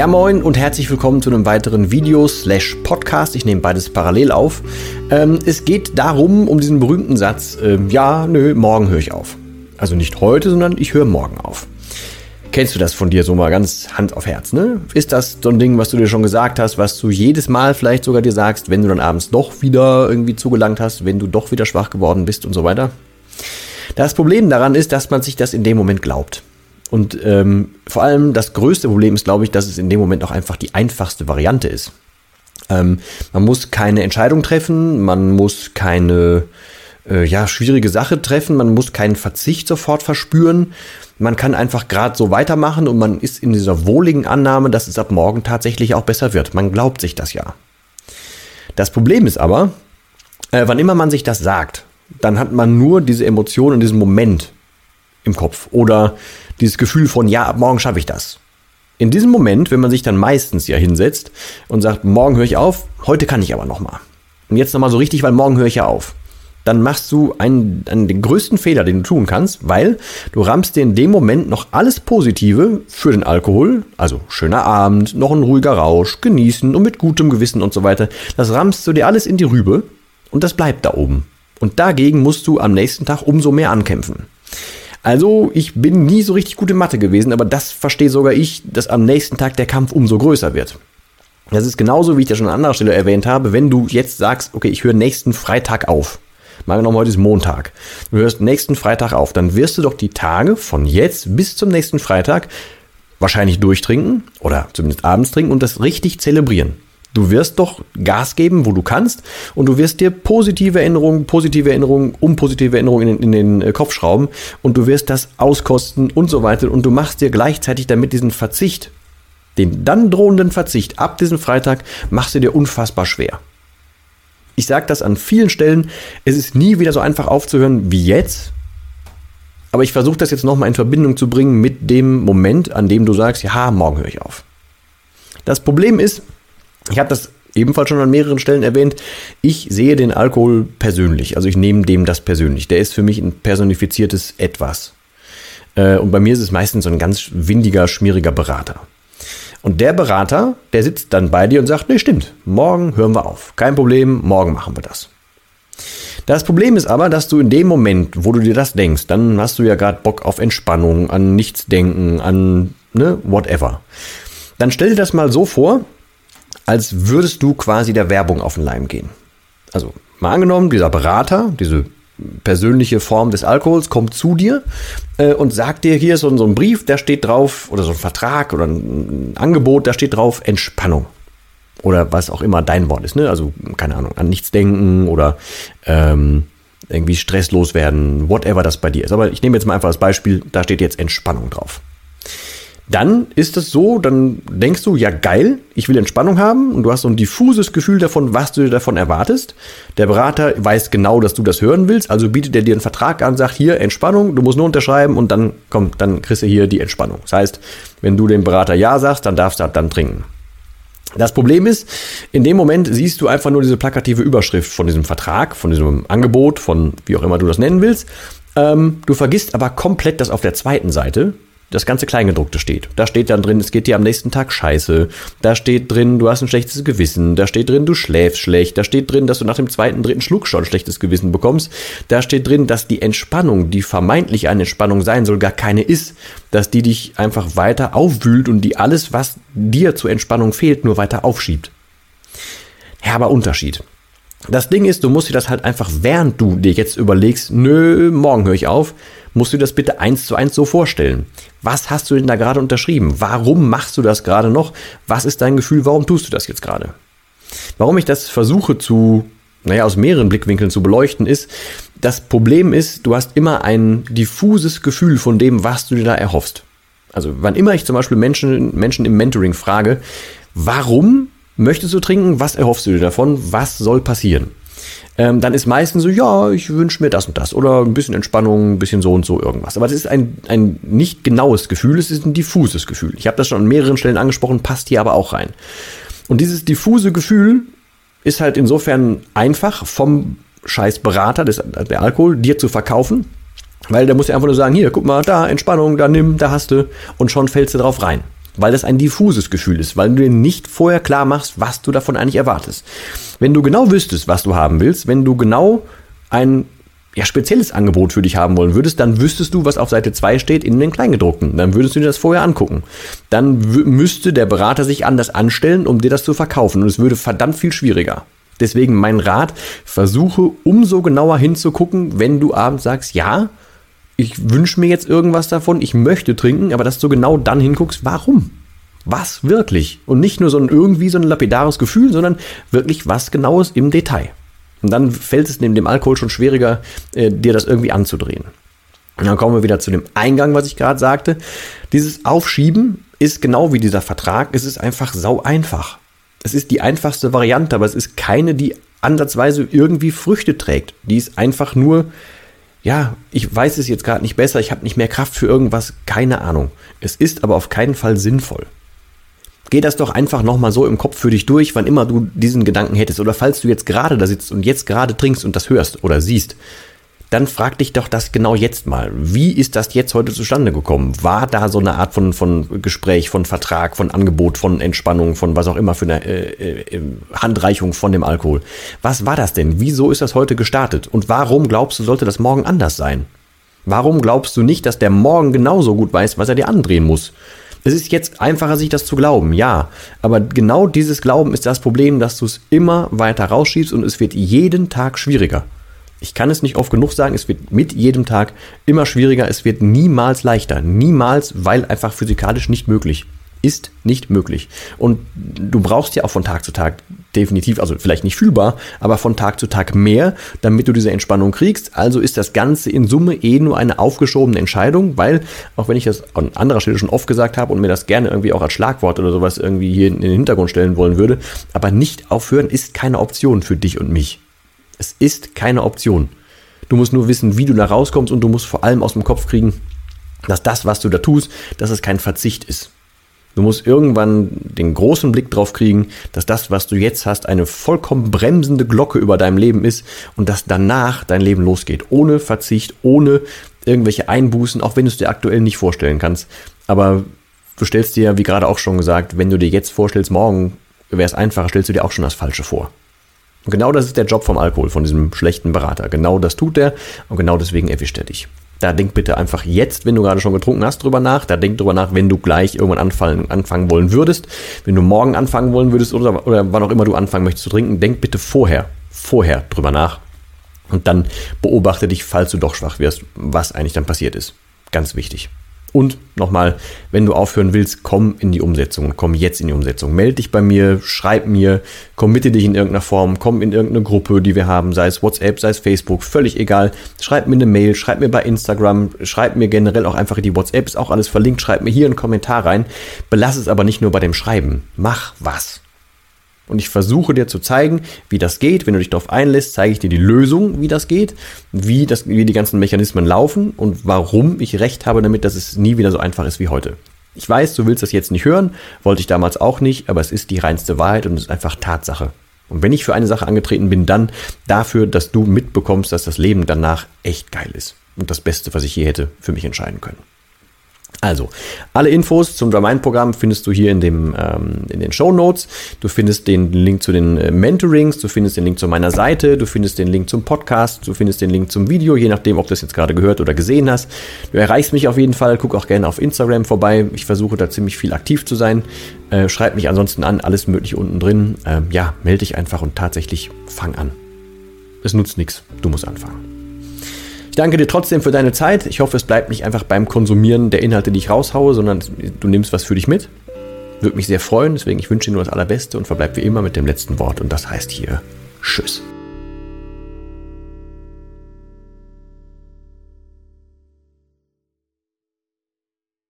Ja, moin und herzlich willkommen zu einem weiteren Video slash Podcast. Ich nehme beides parallel auf. Ähm, es geht darum, um diesen berühmten Satz, ähm, ja, nö, morgen höre ich auf. Also nicht heute, sondern ich höre morgen auf. Kennst du das von dir so mal ganz Hand auf Herz, ne? Ist das so ein Ding, was du dir schon gesagt hast, was du jedes Mal vielleicht sogar dir sagst, wenn du dann abends doch wieder irgendwie zugelangt hast, wenn du doch wieder schwach geworden bist und so weiter? Das Problem daran ist, dass man sich das in dem Moment glaubt. Und ähm, vor allem das größte Problem ist, glaube ich, dass es in dem Moment auch einfach die einfachste Variante ist. Ähm, man muss keine Entscheidung treffen, man muss keine äh, ja, schwierige Sache treffen, man muss keinen Verzicht sofort verspüren. Man kann einfach gerade so weitermachen und man ist in dieser wohligen Annahme, dass es ab morgen tatsächlich auch besser wird. Man glaubt sich das ja. Das Problem ist aber, äh, wann immer man sich das sagt, dann hat man nur diese Emotion in diesem Moment im Kopf. Oder dieses Gefühl von, ja, ab morgen schaffe ich das. In diesem Moment, wenn man sich dann meistens ja hinsetzt und sagt, morgen höre ich auf, heute kann ich aber nochmal. Und jetzt nochmal so richtig, weil morgen höre ich ja auf. Dann machst du einen, einen, den größten Fehler, den du tun kannst, weil du rammst dir in dem Moment noch alles Positive für den Alkohol, also schöner Abend, noch ein ruhiger Rausch, genießen und mit gutem Gewissen und so weiter. Das rammst du dir alles in die Rübe und das bleibt da oben. Und dagegen musst du am nächsten Tag umso mehr ankämpfen. Also, ich bin nie so richtig gut in Mathe gewesen, aber das verstehe sogar ich, dass am nächsten Tag der Kampf umso größer wird. Das ist genauso, wie ich das schon an anderer Stelle erwähnt habe, wenn du jetzt sagst, okay, ich höre nächsten Freitag auf. Mal genommen, heute ist Montag. Du hörst nächsten Freitag auf, dann wirst du doch die Tage von jetzt bis zum nächsten Freitag wahrscheinlich durchtrinken oder zumindest abends trinken und das richtig zelebrieren. Du wirst doch Gas geben, wo du kannst, und du wirst dir positive Erinnerungen, positive Erinnerungen, um positive Erinnerungen in, in, den äh, Kopf schrauben und du wirst das auskosten und so weiter. Und du machst dir gleichzeitig damit diesen Verzicht, den dann drohenden Verzicht ab diesem Freitag, machst du dir unfassbar schwer. Ich sage das an vielen Stellen, es ist nie wieder so einfach aufzuhören wie jetzt. Aber ich versuche das jetzt nochmal in Verbindung zu bringen mit dem Moment, an dem du sagst, ja, morgen höre ich auf. Das Problem ist, ich habe das ebenfalls schon an mehreren Stellen erwähnt. Ich sehe den Alkohol persönlich. Also ich nehme dem das persönlich. Der ist für mich ein personifiziertes Etwas. Äh, und bei mir ist es meistens so ein ganz windiger, schmieriger Berater. Und der Berater, der sitzt dann bei dir und sagt, nee, stimmt, morgen hören wir auf. Kein Problem, morgen machen wir das. Das Problem ist aber, dass du in dem Moment, wo du dir das denkst, dann hast du ja gerade Bock auf Entspannung, an nichts denken, an ne, whatever. Dann stell dir das mal so vor, als würdest du quasi der Werbung auf den Leim gehen. Also mal angenommen, dieser Berater, diese persönliche Form des Alkohols kommt zu dir äh, und sagt dir hier so, so ein Brief, da steht drauf, oder so ein Vertrag oder ein Angebot, da steht drauf Entspannung. Oder was auch immer dein Wort ist, ne? Also, keine Ahnung, an nichts denken oder ähm, irgendwie stresslos werden, whatever das bei dir ist. Aber ich nehme jetzt mal einfach das Beispiel, da steht jetzt Entspannung drauf dann ist es so, dann denkst du, ja geil, ich will Entspannung haben und du hast so ein diffuses Gefühl davon, was du davon erwartest. Der Berater weiß genau, dass du das hören willst, also bietet er dir einen Vertrag an, sagt hier Entspannung, du musst nur unterschreiben und dann komm, dann kriegst du hier die Entspannung. Das heißt, wenn du dem Berater ja sagst, dann darfst du dann trinken. Das Problem ist, in dem Moment siehst du einfach nur diese plakative Überschrift von diesem Vertrag, von diesem Angebot, von wie auch immer du das nennen willst. Ähm, du vergisst aber komplett, dass auf der zweiten Seite das ganze Kleingedruckte steht. Da steht dann drin, es geht dir am nächsten Tag scheiße. Da steht drin, du hast ein schlechtes Gewissen. Da steht drin, du schläfst schlecht. Da steht drin, dass du nach dem zweiten, dritten Schluck schon ein schlechtes Gewissen bekommst. Da steht drin, dass die Entspannung, die vermeintlich eine Entspannung sein soll, gar keine ist. Dass die dich einfach weiter aufwühlt und die alles, was dir zur Entspannung fehlt, nur weiter aufschiebt. Herber Unterschied. Das Ding ist, du musst dir das halt einfach, während du dir jetzt überlegst, nö, morgen höre ich auf, musst du das bitte eins zu eins so vorstellen. Was hast du denn da gerade unterschrieben? Warum machst du das gerade noch? Was ist dein Gefühl? Warum tust du das jetzt gerade? Warum ich das versuche zu, naja, aus mehreren Blickwinkeln zu beleuchten, ist, das Problem ist, du hast immer ein diffuses Gefühl von dem, was du dir da erhoffst. Also, wann immer ich zum Beispiel Menschen, Menschen im Mentoring frage, warum möchtest du trinken? Was erhoffst du dir davon? Was soll passieren? Ähm, dann ist meistens so, ja, ich wünsche mir das und das oder ein bisschen Entspannung, ein bisschen so und so irgendwas. Aber das ist ein, ein nicht genaues Gefühl, es ist ein diffuses Gefühl. Ich habe das schon an mehreren Stellen angesprochen, passt hier aber auch rein. Und dieses diffuse Gefühl ist halt insofern einfach vom scheiß Berater, des, der Alkohol, dir zu verkaufen. Weil der muss ja einfach nur sagen, hier, guck mal, da, Entspannung, da nimm, da hast du. Und schon fällst du drauf rein weil das ein diffuses Gefühl ist, weil du dir nicht vorher klar machst, was du davon eigentlich erwartest. Wenn du genau wüsstest, was du haben willst, wenn du genau ein ja, spezielles Angebot für dich haben wollen würdest, dann wüsstest du, was auf Seite 2 steht in den Kleingedruckten. Dann würdest du dir das vorher angucken. Dann müsste der Berater sich anders anstellen, um dir das zu verkaufen. Und es würde verdammt viel schwieriger. Deswegen mein Rat, versuche umso genauer hinzugucken, wenn du abends sagst, ja, ich wünsche mir jetzt irgendwas davon, ich möchte trinken, aber dass du genau dann hinguckst, warum? Was wirklich? Und nicht nur so ein irgendwie so ein lapidares Gefühl, sondern wirklich was Genaues im Detail. Und dann fällt es neben dem Alkohol schon schwieriger, äh, dir das irgendwie anzudrehen. Und dann kommen wir wieder zu dem Eingang, was ich gerade sagte. Dieses Aufschieben ist genau wie dieser Vertrag, es ist einfach sau einfach. Es ist die einfachste Variante, aber es ist keine, die ansatzweise irgendwie Früchte trägt. Die ist einfach nur ja, ich weiß es jetzt gerade nicht besser, ich habe nicht mehr Kraft für irgendwas, keine Ahnung. Es ist aber auf keinen Fall sinnvoll. Geh das doch einfach nochmal so im Kopf für dich durch, wann immer du diesen Gedanken hättest. Oder falls du jetzt gerade da sitzt und jetzt gerade trinkst und das hörst oder siehst, dann frag dich doch das genau jetzt mal. Wie ist das jetzt heute zustande gekommen? War da so eine Art von, von Gespräch, von Vertrag, von Angebot, von Entspannung, von was auch immer für eine äh, äh, Handreichung von dem Alkohol? Was war das denn? Wieso ist das heute gestartet? Und warum glaubst du, sollte das morgen anders sein? Warum glaubst du nicht, dass der morgen genauso gut weiß, was er dir andrehen muss? Es ist jetzt einfacher, sich das zu glauben, ja. Aber genau dieses Glauben ist das Problem, dass du es immer weiter rausschiebst und es wird jeden Tag schwieriger. Ich kann es nicht oft genug sagen, es wird mit jedem Tag immer schwieriger, es wird niemals leichter. Niemals, weil einfach physikalisch nicht möglich. Ist nicht möglich. Und du brauchst ja auch von Tag zu Tag definitiv, also vielleicht nicht fühlbar, aber von Tag zu Tag mehr, damit du diese Entspannung kriegst. Also ist das Ganze in Summe eh nur eine aufgeschobene Entscheidung, weil, auch wenn ich das an anderer Stelle schon oft gesagt habe und mir das gerne irgendwie auch als Schlagwort oder sowas irgendwie hier in den Hintergrund stellen wollen würde, aber nicht aufhören ist keine Option für dich und mich. Es ist keine Option. Du musst nur wissen, wie du da rauskommst und du musst vor allem aus dem Kopf kriegen, dass das, was du da tust, dass es kein Verzicht ist. Du musst irgendwann den großen Blick drauf kriegen, dass das, was du jetzt hast, eine vollkommen bremsende Glocke über deinem Leben ist und dass danach dein Leben losgeht. Ohne Verzicht, ohne irgendwelche Einbußen, auch wenn du es dir aktuell nicht vorstellen kannst. Aber du stellst dir, wie gerade auch schon gesagt, wenn du dir jetzt vorstellst, morgen wäre es einfacher, stellst du dir auch schon das Falsche vor. Und genau das ist der Job vom Alkohol, von diesem schlechten Berater. Genau das tut er und genau deswegen erwischt er dich. Da denk bitte einfach jetzt, wenn du gerade schon getrunken hast, drüber nach. Da denk drüber nach, wenn du gleich irgendwann anfangen, anfangen wollen würdest. Wenn du morgen anfangen wollen würdest oder, oder wann auch immer du anfangen möchtest zu trinken, denk bitte vorher, vorher drüber nach. Und dann beobachte dich, falls du doch schwach wirst, was eigentlich dann passiert ist. Ganz wichtig. Und nochmal, wenn du aufhören willst, komm in die Umsetzung, komm jetzt in die Umsetzung. Meld dich bei mir, schreib mir, committe dich in irgendeiner Form, komm in irgendeine Gruppe, die wir haben, sei es WhatsApp, sei es Facebook, völlig egal. Schreib mir eine Mail, schreib mir bei Instagram, schreib mir generell auch einfach in die WhatsApp, ist auch alles verlinkt, schreib mir hier einen Kommentar rein. Belass es aber nicht nur bei dem Schreiben. Mach was. Und ich versuche dir zu zeigen, wie das geht. Wenn du dich darauf einlässt, zeige ich dir die Lösung, wie das geht, wie, das, wie die ganzen Mechanismen laufen und warum ich recht habe damit, dass es nie wieder so einfach ist wie heute. Ich weiß, du willst das jetzt nicht hören, wollte ich damals auch nicht, aber es ist die reinste Wahrheit und es ist einfach Tatsache. Und wenn ich für eine Sache angetreten bin, dann dafür, dass du mitbekommst, dass das Leben danach echt geil ist. Und das Beste, was ich je hätte für mich entscheiden können. Also, alle Infos zum Dramine-Programm findest du hier in, dem, ähm, in den Show Notes. Du findest den Link zu den äh, Mentorings, du findest den Link zu meiner Seite, du findest den Link zum Podcast, du findest den Link zum Video, je nachdem, ob du das jetzt gerade gehört oder gesehen hast. Du erreichst mich auf jeden Fall, guck auch gerne auf Instagram vorbei. Ich versuche da ziemlich viel aktiv zu sein. Äh, schreib mich ansonsten an, alles mögliche unten drin. Ähm, ja, melde dich einfach und tatsächlich fang an. es nutzt nichts. Du musst anfangen. Ich danke dir trotzdem für deine Zeit. Ich hoffe, es bleibt nicht einfach beim Konsumieren der Inhalte, die ich raushaue, sondern du nimmst was für dich mit. Würde mich sehr freuen. Deswegen, ich wünsche dir nur das Allerbeste und verbleib wie immer mit dem letzten Wort. Und das heißt hier Tschüss.